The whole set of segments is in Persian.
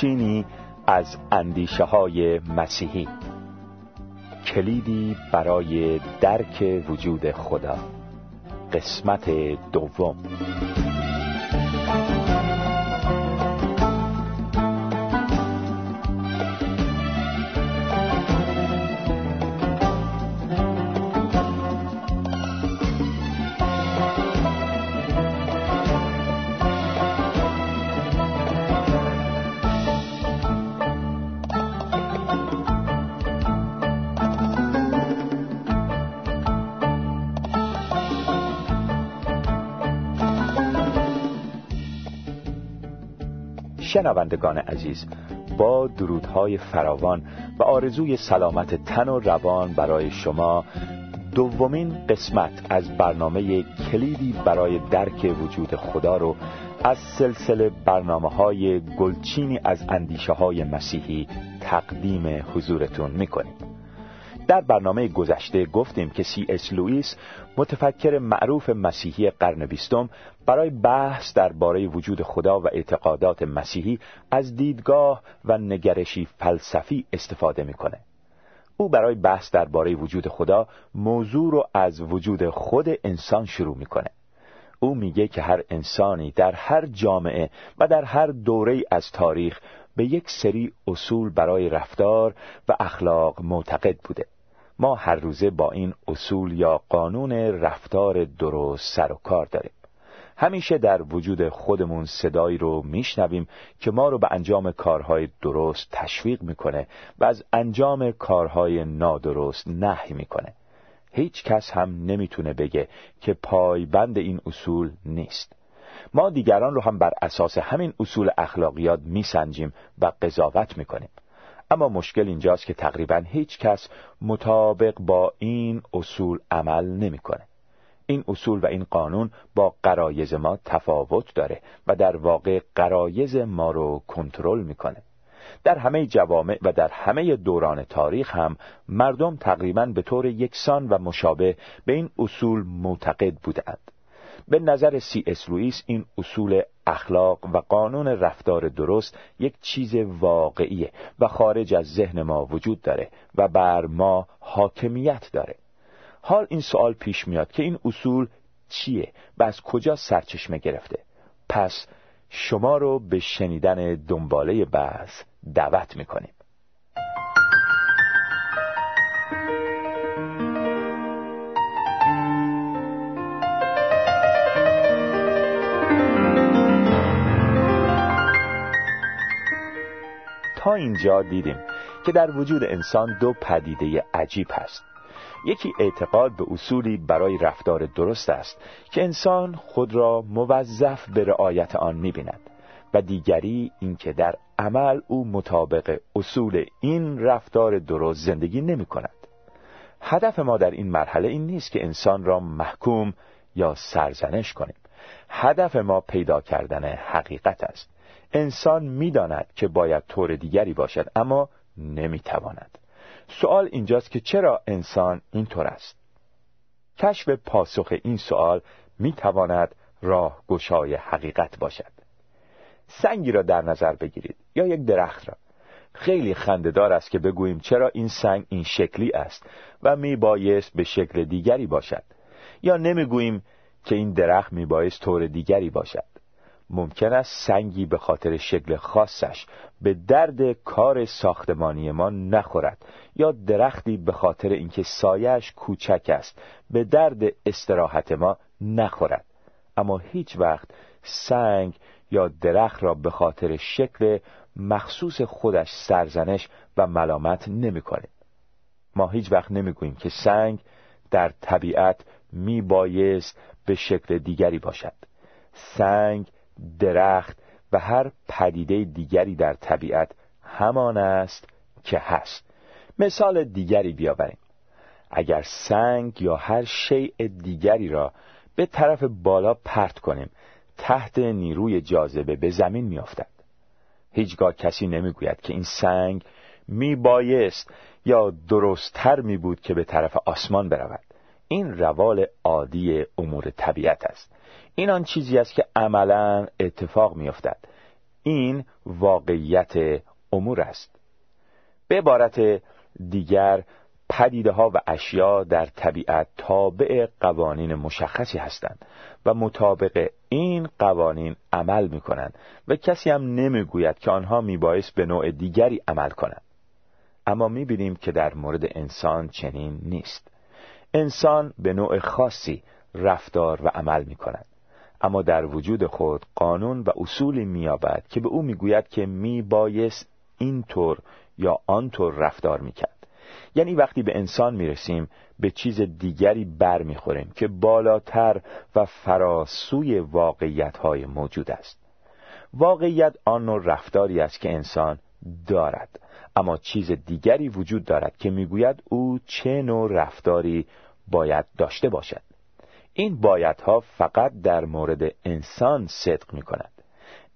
گلچینی از اندیشه های مسیحی. کلیدی برای درک وجود خدا. قسمت دوم. شنوندگان عزیز با درودهای فراوان و آرزوی سلامت تن و روان برای شما دومین قسمت از برنامه کلیدی برای درک وجود خدا رو از سلسله برنامه های گلچینی از اندیشه های مسیحی تقدیم حضورتون می‌کنیم. در برنامه گذشته گفتیم که سی اس لوئیس متفکر معروف مسیحی قرن بیستم برای بحث درباره وجود خدا و اعتقادات مسیحی از دیدگاه و نگرشی فلسفی استفاده می‌کنه. او برای بحث درباره وجود خدا موضوع رو از وجود خود انسان شروع می‌کنه. او میگه که هر انسانی در هر جامعه و در هر دوره از تاریخ به یک سری اصول برای رفتار و اخلاق معتقد بوده. ما هر روزه با این اصول یا قانون رفتار درست سر و کار داریم. همیشه در وجود خودمون صدایی رو میشنویم که ما رو به انجام کارهای درست تشویق می‌کنه و از انجام کارهای نادرست نهی می‌کنه. هیچ کس هم نمی‌تونه بگه که پایبند این اصول نیست. ما دیگران رو هم بر اساس همین اصول اخلاقیات میسنجیم و قضاوت می‌کنیم اما مشکل اینجاست که تقریبا هیچ کس مطابق با این اصول عمل نمی‌کنه. این اصول و این قانون با قرایز ما تفاوت داره و در واقع قرایز ما رو کنترل می‌کنه. در همه جوامع و در همه دوران تاریخ هم مردم تقریبا به طور یکسان و مشابه به این اصول معتقد بودند. به نظر سی اس لوئیس این اصول اخلاق و قانون رفتار درست یک چیز واقعیه و خارج از ذهن ما وجود داره و بر ما حاکمیت داره. حال این سوال پیش میاد که این اصول چیه و از کجا سرچشمه گرفته؟ پس شما رو به شنیدن دنباله بحث دعوت می‌کنیم. تا اینجا دیدیم که در وجود انسان دو پدیده عجیب هست. یکی اعتقاد به اصولی برای رفتار درست است که انسان خود را موظف به رعایت آن می‌بیند و دیگری اینکه در عمل او مطابق اصول این رفتار درست زندگی نمی کند. هدف ما در این مرحله این نیست که انسان را محکوم یا سرزنش کنیم. هدف ما پیدا کردن حقیقت است. انسان می‌داند که باید طور دیگری باشد اما نمی‌تواند. سوال اینجاست که چرا انسان اینطور است؟ کشف پاسخ این سوال می‌تواند راه گشای حقیقت باشد. سنگی را در نظر بگیرید یا یک درخت را. خیلی خندهدار است که بگوییم چرا این سنگ این شکلی است و میبایست به شکل دیگری باشد. یا نمی‌گوییم که این درخت میبایست طور دیگری باشد. ممکن است سنگی به خاطر شکل خاصش به درد کار ساختمانی ما نخورد یا درختی به خاطر اینکه سایش کوچک است به درد استراحت ما نخورد اما هیچ وقت سنگ یا درخت را به خاطر شکل مخصوص خودش سرزنش و ملامت نمی کنیم. ما هیچ وقت نمی گوییم که سنگ در طبیعت می بایست به شکل دیگری باشد سنگ درخت و هر پدیده دیگری در طبیعت همان است که هست. مثال دیگری بیاوریم. اگر سنگ یا هر شیء دیگری را به طرف بالا پرت کنیم تحت نیروی جاذبه به زمین میافتد. هیچگاه کسی نمی‌گوید که این سنگ می بایست یا درستتر می بود که به طرف آسمان برود. این روال عادی امور طبیعت است. این آن چیزی است که عملا اتفاق میافتد. این واقعیت امور است. به عبارت دیگر پدیده ها و اشیا در طبیعت تابع قوانین مشخصی هستند و مطابق این قوانین عمل می کنند و کسی هم نمی‌گوید که آنها میبایست به نوع دیگری عمل کنند. اما می بینیم که در مورد انسان چنین نیست. انسان به نوع خاصی رفتار و عمل می کند اما در وجود خود قانون و اصولی مییابد که به او می‌گوید که می بایست اینطور یا آنطور رفتار می‌کرد. یعنی وقتی به انسان می‌رسیم به چیز دیگری بر می‌خوریم که بالاتر و فراسوی واقعیت های موجود است. واقعیت آن نوع رفتاری است که انسان دارد. اما چیز دیگری وجود دارد که می‌گوید او چه نوع رفتاری باید داشته باشد. این بایدها فقط در مورد انسان صدق می کند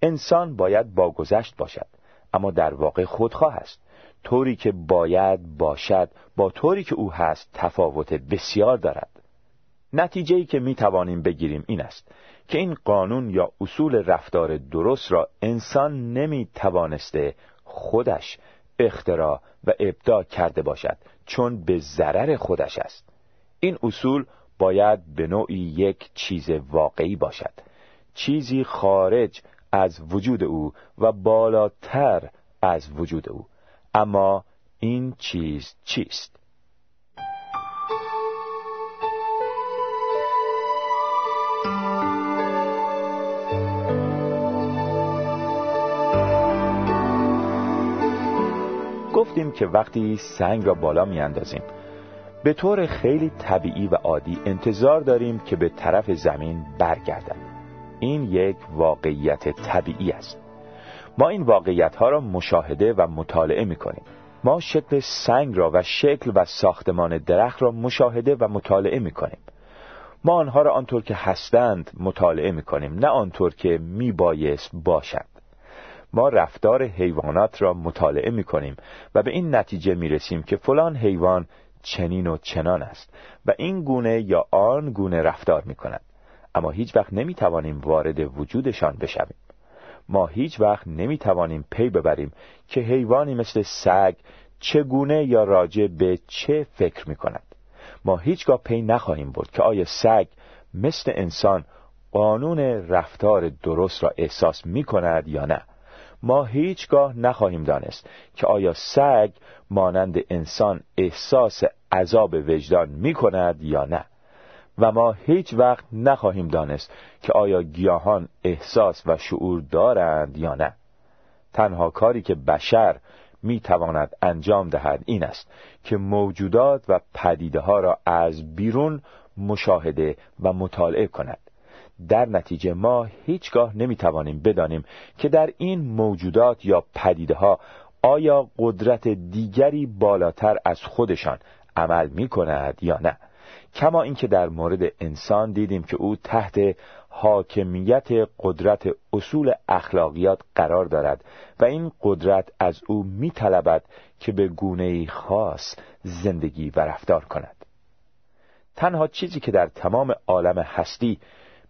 انسان باید با گذشت باشد اما در واقع خودخواه است. طوری که باید باشد با طوری که او هست تفاوت بسیار دارد. نتیجه که می توانیم بگیریم این است که این قانون یا اصول رفتار درست را انسان نمی توانسته خودش اختراع و ابداع کرده باشد چون به ضرر خودش است. این اصول باید به نوعی یک چیز واقعی باشد. چیزی خارج از وجود او و بالاتر از وجود او. اما این چیز چیست؟ گفتیم که وقتی سنگ را بالا می اندازیم به طور خیلی طبیعی و عادی انتظار داریم که به طرف زمین برگردد. این یک واقعیت طبیعی است. ما این واقعیت ها را مشاهده و مطالعه می کنیم ما شکل سنگ را و شکل و ساختمان درخت را مشاهده و مطالعه می کنیم ما آنها را آنطور که هستند مطالعه می کنیم نه آنطور که می بایست باشند ما رفتار حیوانات را مطالعه می کنیم و به این نتیجه می رسیم که فلان حیوان چنین و چنان است و این گونه یا آن گونه رفتار می کند اما هیچ وقت نمی توانیم وارد وجودشان بشویم. ما هیچ وقت نمی توانیم پی ببریم که حیوانی مثل سگ چگونه یا راجع به چه فکر می کند ما هیچگاه پی نخواهیم برد که آیا سگ مثل انسان قانون رفتار درست را احساس می کند یا نه. ما هیچگاه نخواهیم دانست که آیا سگ مانند انسان احساس عذاب وجدان می کند یا نه. و ما هیچ وقت نخواهیم دانست که آیا گیاهان احساس و شعور دارند یا نه. تنها کاری که بشر می تواند انجام دهد این است که موجودات و پدیده ها را از بیرون مشاهده و مطالعه کند. در نتیجه ما هیچگاه نمی‌توانیم بدانیم که در این موجودات یا پدیده ها آیا قدرت دیگری بالاتر از خودشان عمل می کند یا نه. کما اینکه در مورد انسان دیدیم که او تحت حاکمیت قدرت اصول اخلاقیات قرار دارد و این قدرت از او می که به گونه خاص زندگی و رفتار کند. تنها چیزی که در تمام عالم هستی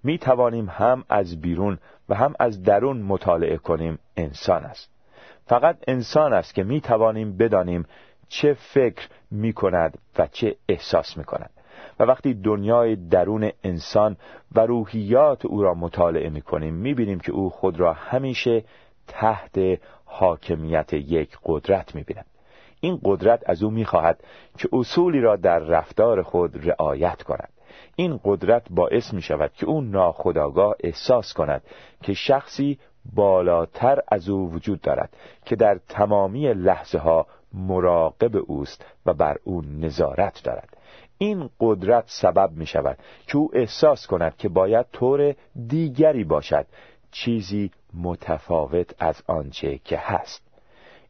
می توانیم هم از بیرون و هم از درون مطالعه کنیم. انسان است. فقط انسان است که می توانیم بدانیم چه فکر می کند و چه احساس می کند و وقتی دنیای درون انسان و روحیات او را مطالعه می کنیم می بینیم که او خود را همیشه تحت حاکمیت یک قدرت می بیند. این قدرت از او می خواهد که اصولی را در رفتار خود رعایت کند. این قدرت باعث می شود که او ناخداگاه احساس کند که شخصی بالاتر از او وجود دارد که در تمامی لحظه ها مراقب اوست و بر او نظارت دارد. این قدرت سبب می شود که او احساس کند که باید طور دیگری باشد چیزی متفاوت از آنچه که هست.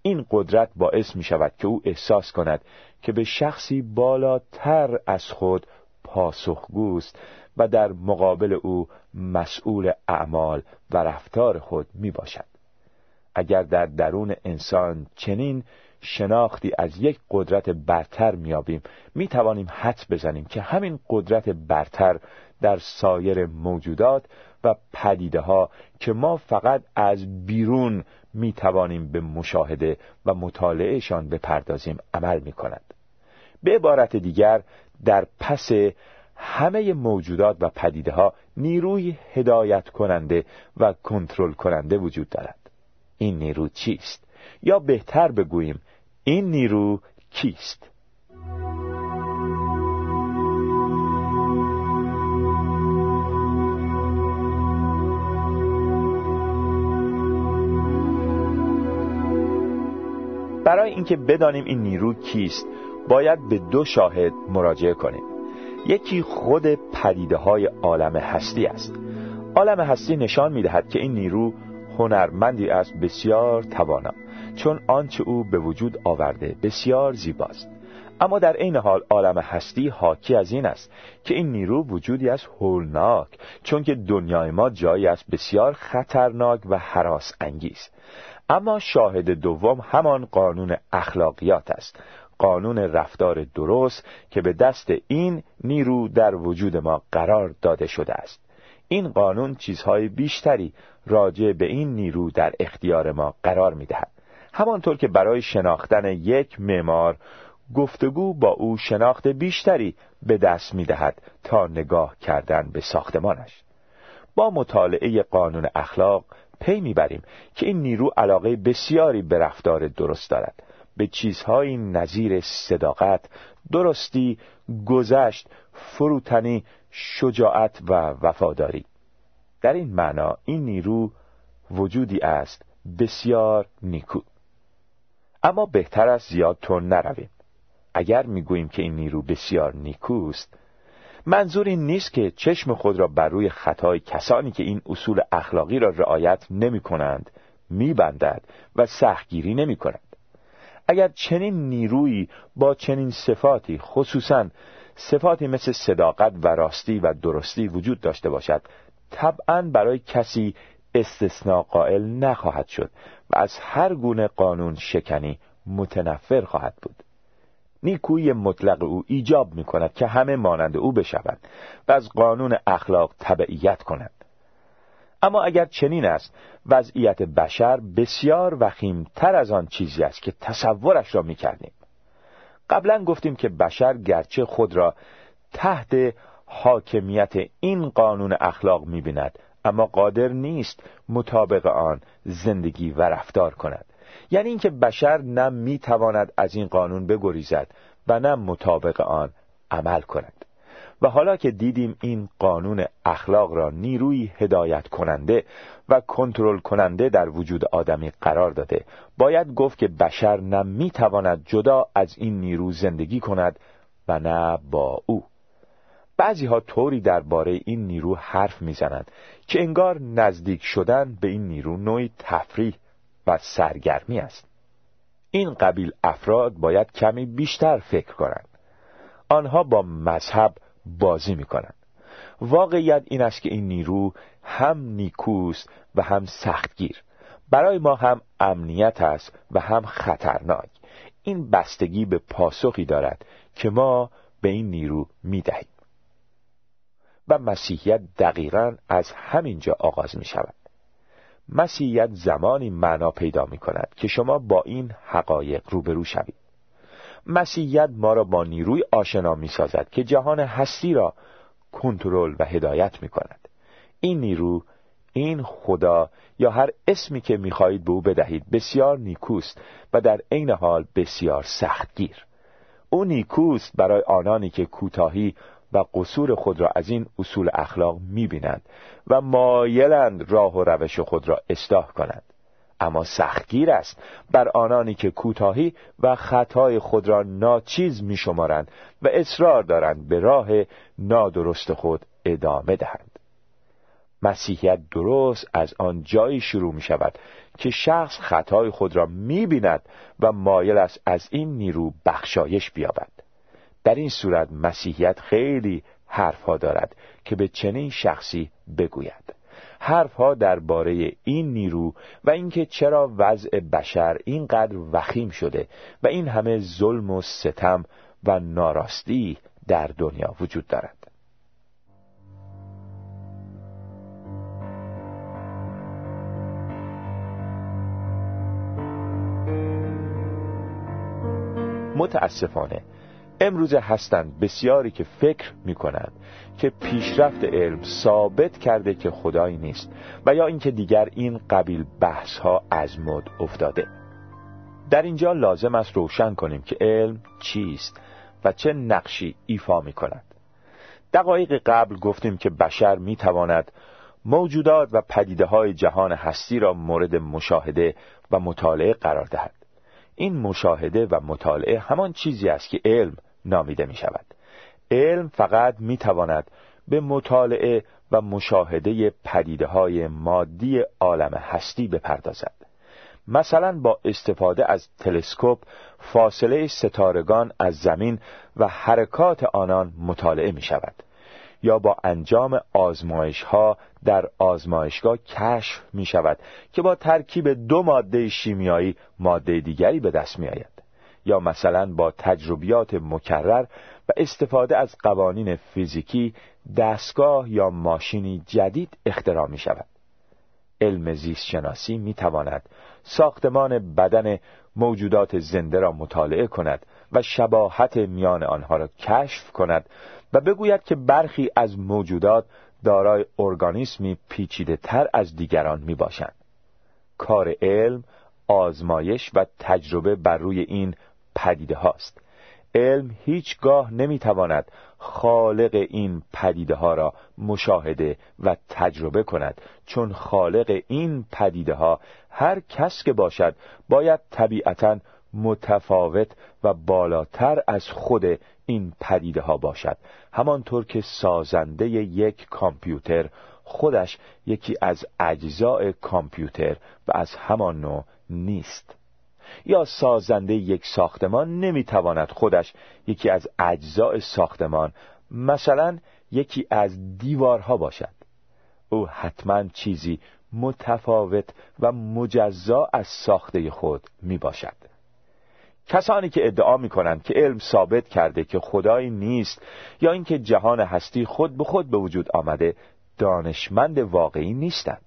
این قدرت باعث می شود که او احساس کند که به شخصی بالاتر از خود پاسخگوست و در مقابل او مسئول اعمال و رفتار خود می باشد. اگر در درون انسان چنین شناختی از یک قدرت برتر میابیم می توانیم حد بزنیم که همین قدرت برتر در سایر موجودات و پدیده ها که ما فقط از بیرون می توانیم به مشاهده و مطالعهشان بپردازیم عمل می کند. به عبارت دیگر در پس همه موجودات و پدیده ها نیروی هدایت کننده و کنترل کننده وجود دارد. این نیرو چیست؟ یا بهتر بگوییم این نیرو کیست؟ برای اینکه بدانیم این نیرو کیست باید به دو شاهد مراجعه کنیم. یکی خود پدیده های عالم هستی است. عالم هستی نشان می دهد که این نیرو هنرمندی است بسیار توانا چون آنچه او به وجود آورده بسیار زیباست. اما در عین حال عالم هستی حاکی از این است که این نیرو وجودی است هولناک چون که دنیای ما جایی است بسیار خطرناک و حراس انگیز. اما شاهد دوم همان قانون اخلاقیات است. قانون رفتار درست که به دست این نیرو در وجود ما قرار داده شده است. این قانون چیزهای بیشتری راجع به این نیرو در اختیار ما قرار می دهد. همانطور که برای شناختن یک معمار گفتگو با او شناخت بیشتری به دست می دهد تا نگاه کردن به ساختمانش. با مطالعه قانون اخلاق پی می‌بریم که این نیرو علاقه بسیاری به رفتار درست دارد. به چیزهایی نظیر صداقت درستی گذشت فروتنی شجاعت و وفاداری. در این معنا این نیرو وجودی است بسیار نیکو. اما بهتر است زیاد تون نرویم. اگر می‌گوییم که این نیرو بسیار نیکوست منظور این نیست که چشم خود را بر روی خطای کسانی که این اصول اخلاقی را رعایت نمی کنند می بندد و سختگیری نمی کند. اگر چنین نیرویی با چنین صفاتی خصوصا صفاتی مثل صداقت و راستی و درستی وجود داشته باشد طبعا برای کسی استثناء قائل نخواهد شد و از هر گونه قانون شکنی متنفر خواهد بود. نیکویی مطلق او ایجاب می کند که همه مانند او بشوند و از قانون اخلاق تبعیت کنند اما اگر چنین است وضعیت بشر بسیار تر از آن چیزی است که تصورش را می کردیم قبلا گفتیم که بشر گرچه خود را تحت حاکمیت این قانون اخلاق می بیند اما قادر نیست مطابق آن زندگی و رفتار کند. یعنی اینکه بشر نه می‌تواند از این قانون بگریزد و نه مطابق آن عمل کند. و حالا که دیدیم این قانون اخلاق را نیروی هدایت کننده و کنترل کننده در وجود آدمی قرار داده باید گفت که بشر نه می‌تواند جدا از این نیرو زندگی کند و نه با او. بعضی ها طوری درباره این نیرو حرف می‌زنند که انگار نزدیک شدن به این نیرو نوعی تفریح و سرگرمی است. این قبیل افراد باید کمی بیشتر فکر کنند. آنها با مذهب بازی می کنند واقعیت این است که این نیرو هم نیکوست و هم سختگیر. برای ما هم امنیت است و هم خطرناک. این بستگی به پاسخی دارد که ما به این نیرو می دهیم و مسیحیت دقیقا از همینجا آغاز می شود مسیحیت زمانی معنا پیدا می کند که شما با این حقایق روبرو شوید. مسیحیت ما را با نیروی آشنا می سازد که جهان هستی را کنترل و هدایت می کند این نیرو این خدا یا هر اسمی که می‌خواهید به او بدهید بسیار نیکوست و در عین حال بسیار سختگیر. او نیکوست برای آنانی که کوتاهی و قصور خود را از این اصول اخلاق می‌بینند و مایلند راه و روش خود را اصلاح کنند اما سختگیر است. بر آنانی که کوتاهی و خطای خود را ناچیز میشمارند و اصرار دارند به راه نادرست خود ادامه دهند. مسیحیت درست از آن جایی شروع می شود که شخص خطای خود را می بیند و مایل است از این نیرو بخشایش بیابد. در این صورت مسیحیت خیلی حرفها دارد که به چنین شخصی بگوید. حرفها درباره این نیرو و اینکه چرا وضع بشر اینقدر وخیم شده و این همه ظلم و ستم و ناراستی در دنیا وجود دارد. متاسفانه امروز هستند بسیاری که فکر می کنند که پیشرفت علم ثابت کرده که خدایی نیست و یا اینکه دیگر این قبیل بحث ها از مد افتاده. در اینجا لازم است روشن کنیم که علم چیست و چه نقشی ایفا می کند دقایق قبل گفتیم که بشر می تواند موجودات و پدیده های جهان هستی را مورد مشاهده و مطالعه قرار دهد. این مشاهده و مطالعه همان چیزی است که علم نامیده می شود علم فقط می تواند به مطالعه و مشاهده پدیده های مادی عالم هستی بپردازد. مثلا با استفاده از تلسکوپ فاصله ستارگان از زمین و حرکات آنان مطالعه می شود یا با انجام آزمایش ها در آزمایشگاه کشف می شود که با ترکیب دو ماده شیمیایی ماده دیگری به دست می آید یا مثلا با تجربیات مکرر و استفاده از قوانین فیزیکی دستگاه یا ماشینی جدید اختراع می شود علم زیست شناسی می تواند ساختمان بدن موجودات زنده را مطالعه کند و شباهت میان آنها را کشف کند و بگوید که برخی از موجودات دارای ارگانیسمی پیچیده تر از دیگران می باشند. کار علم آزمایش و تجربه بر روی این پدیده هاست علم هیچگاه نمی‌تواند خالق این پدیده ها را مشاهده و تجربه کند چون خالق این پدیده ها هر کس که باشد باید طبیعتا متفاوت و بالاتر از خود این پدیده ها باشد. همانطور که سازنده یک کامپیوتر خودش یکی از اجزاء کامپیوتر و از همان نوع نیست. یا سازنده یک ساختمان نمی‌تواند خودش یکی از اجزاء ساختمان مثلا یکی از دیوارها باشد. او حتما چیزی متفاوت و مجزا از ساخته خود می باشد کسانی که ادعا می کنند که علم ثابت کرده که خدایی نیست یا اینکه جهان هستی خود به خود به وجود آمده دانشمند واقعی نیستند.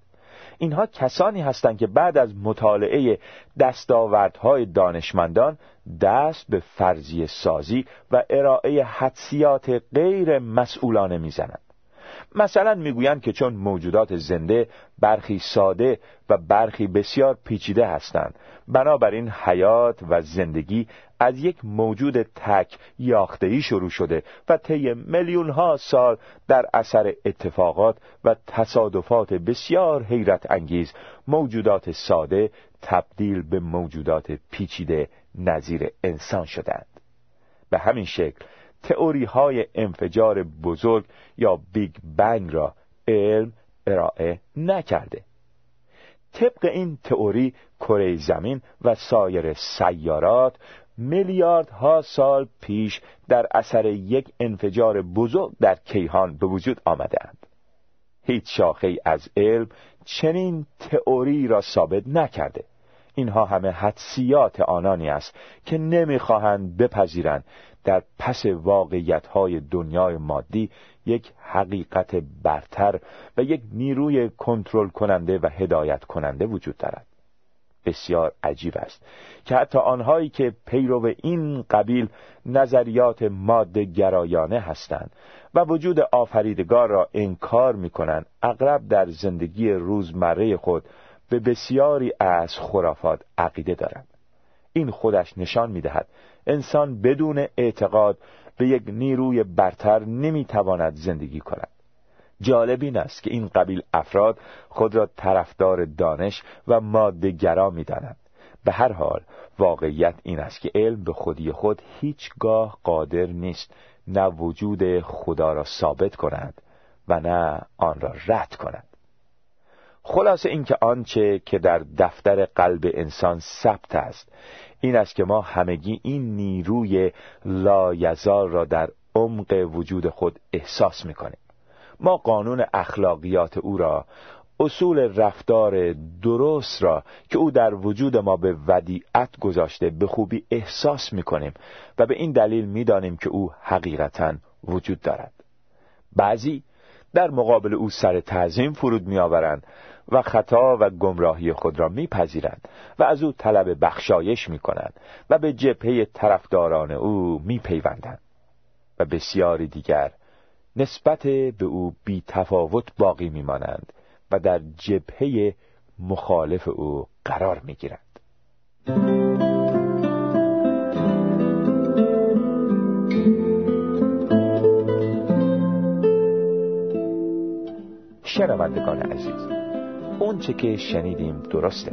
اینها کسانی هستند که بعد از مطالعه دستاوردهای دانشمندان دست به فرضی سازی و ارائه حدسیات غیر مسئولانه می‌زنند. مثلا می‌گویند که چون موجودات زنده برخی ساده و برخی بسیار پیچیده هستند بنابراین حیات و زندگی از یک موجود تک یاختهی شروع شده و طی میلیون ها سال در اثر اتفاقات و تصادفات بسیار حیرت انگیز موجودات ساده تبدیل به موجودات پیچیده نظیر انسان شدند. به همین شکل تئوری های انفجار بزرگ یا بیگ بنگ را علم ارائه نکرده. طبق این تئوری کره زمین و سایر سیارات میلیاردها سال پیش در اثر یک انفجار بزرگ در کیهان به وجود آمدند. هیچ شاخه از علم چنین تئوری را ثابت نکرده. اینها همه حدسیات آنانی است که نمی‌خواهند بپذیرند در پس واقعیت های دنیای مادی یک حقیقت برتر و یک نیروی کنترل کننده و هدایت کننده وجود دارد. بسیار عجیب است که حتی آنهایی که پیرو این قبیل نظریات ماده گرایانه هستند و وجود آفریدگار را انکار می کنند اغلب در زندگی روزمره خود به بسیاری از خرافات عقیده دارند این خودش نشان می دهد انسان بدون اعتقاد به یک نیروی برتر نمی‌تواند زندگی کند. جالب این است که این قبیل افراد خود را طرفدار دانش و مادهگرا می‌دانند. به هر حال واقعیت این است که علم به خودی خود هیچگاه قادر نیست نه وجود خدا را ثابت کند و نه آن را رد کند. خلاص اینکه آنچه که در دفتر قلب انسان ثبت است این است که ما همگی این نیروی لایزال را در عمق وجود خود احساس می‌کنیم. ما قانون اخلاقیات او را اصول رفتار درست را که او در وجود ما به ودیعت گذاشته به خوبی احساس می‌کنیم و به این دلیل می‌دانیم که او حقیقتا وجود دارد. بعضی در مقابل او سر تعظیم فرود میآورند و خطا و گمراهی خود را میپذیرند و از او طلب بخشایش می‌کنند و به جبهه طرفداران او میپیوندند و بسیاری دیگر نسبت به او بی تفاوت باقی میمانند و در جبهه مخالف او قرار می‌گیرند. شنوندگان عزیز اون چه که شنیدیم درسته.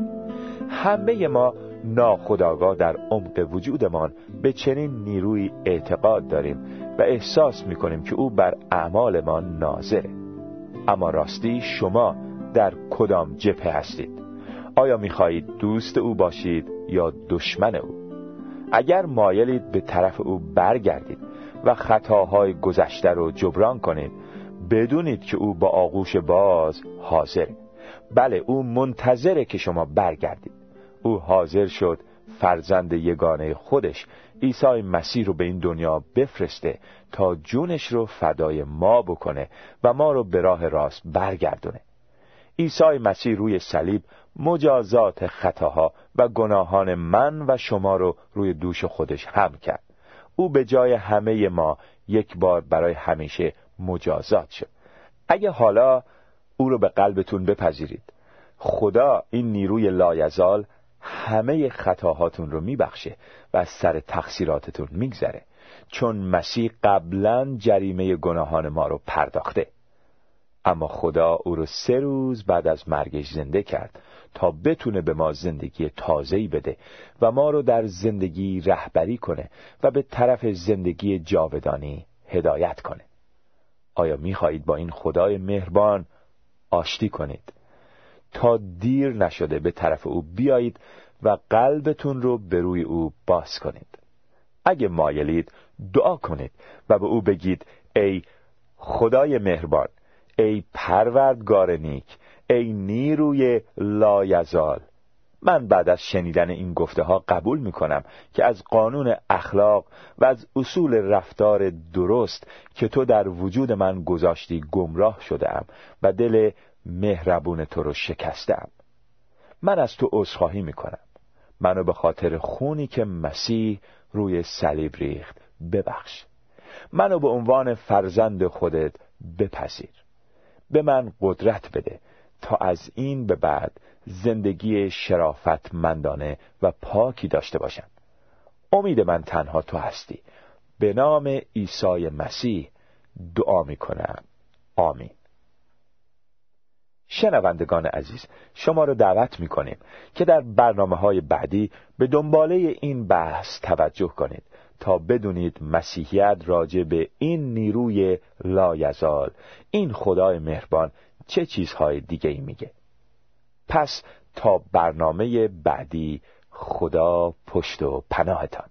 همه ما ناخداگاه در عمق وجودمان به چنین نیروی اعتقاد داریم و احساس می‌کنیم که او بر اعمال ما ناظره. اما راستی شما در کدام جبهه هستید؟ آیا می‌خواهید دوست او باشید یا دشمن او؟ اگر مایلید به طرف او برگردید و خطاهای گذشته رو جبران کنید بدونید که او با آغوش باز حاضره. بله او منتظره که شما برگردید. او حاضر شد فرزند یگانه خودش عیسی مسیح رو به این دنیا بفرسته تا جونش رو فدای ما بکنه و ما رو به راه راست برگردونه. عیسی مسیح روی صلیب مجازات خطاها و گناهان من و شما رو روی دوش خودش هم کرد. او به جای همه ما یک بار برای همیشه مجازات شد. اگه حالا او رو به قلبتون بپذیرید. خدا این نیروی لایزال همه خطاهاتون رو میبخشه و از سر تقصیراتتون میگذره. چون مسیح قبلا جریمه گناهان ما رو پرداخته. اما خدا او رو سه روز بعد از مرگش زنده کرد تا بتونه به ما زندگی تازه‌ای بده و ما رو در زندگی رهبری کنه و به طرف زندگی جاودانی هدایت کنه. آیا می‌خواهید با این خدای مهربان آشتی کنید. تا دیر نشده به طرف او بیایید و قلبتون رو به روی او باز کنید. اگه مایلید دعا کنید و به او بگید ای خدای مهربان ای پروردگار نیک ای نیروی لایزال. من بعد از شنیدن این گفته ها قبول می کنم که از قانون اخلاق و از اصول رفتار درست که تو در وجود من گذاشتی گمراه شده و دل مهربون تو رو شکستم من از تو عذرخواهی می کنم منو به خاطر خونی که مسیح روی صلیب ریخت ببخش. منو به عنوان فرزند خودت بپذیر. به من قدرت بده. تا از این به بعد زندگی شرافتمندانه و پاکی داشته باشم امید من تنها تو هستی. به نام عیسی مسیح دعا می کنم آمین. شنوندگان عزیز شما را دعوت می کنیم که در برنامه های بعدی به دنباله این بحث توجه کنید تا بدونید مسیحیت راجع به این نیروی لایزال این خدای مهربان چه چیزهای دیگه ای میگه؟ پس تا برنامه بعدی خدا پشت و پناهتان.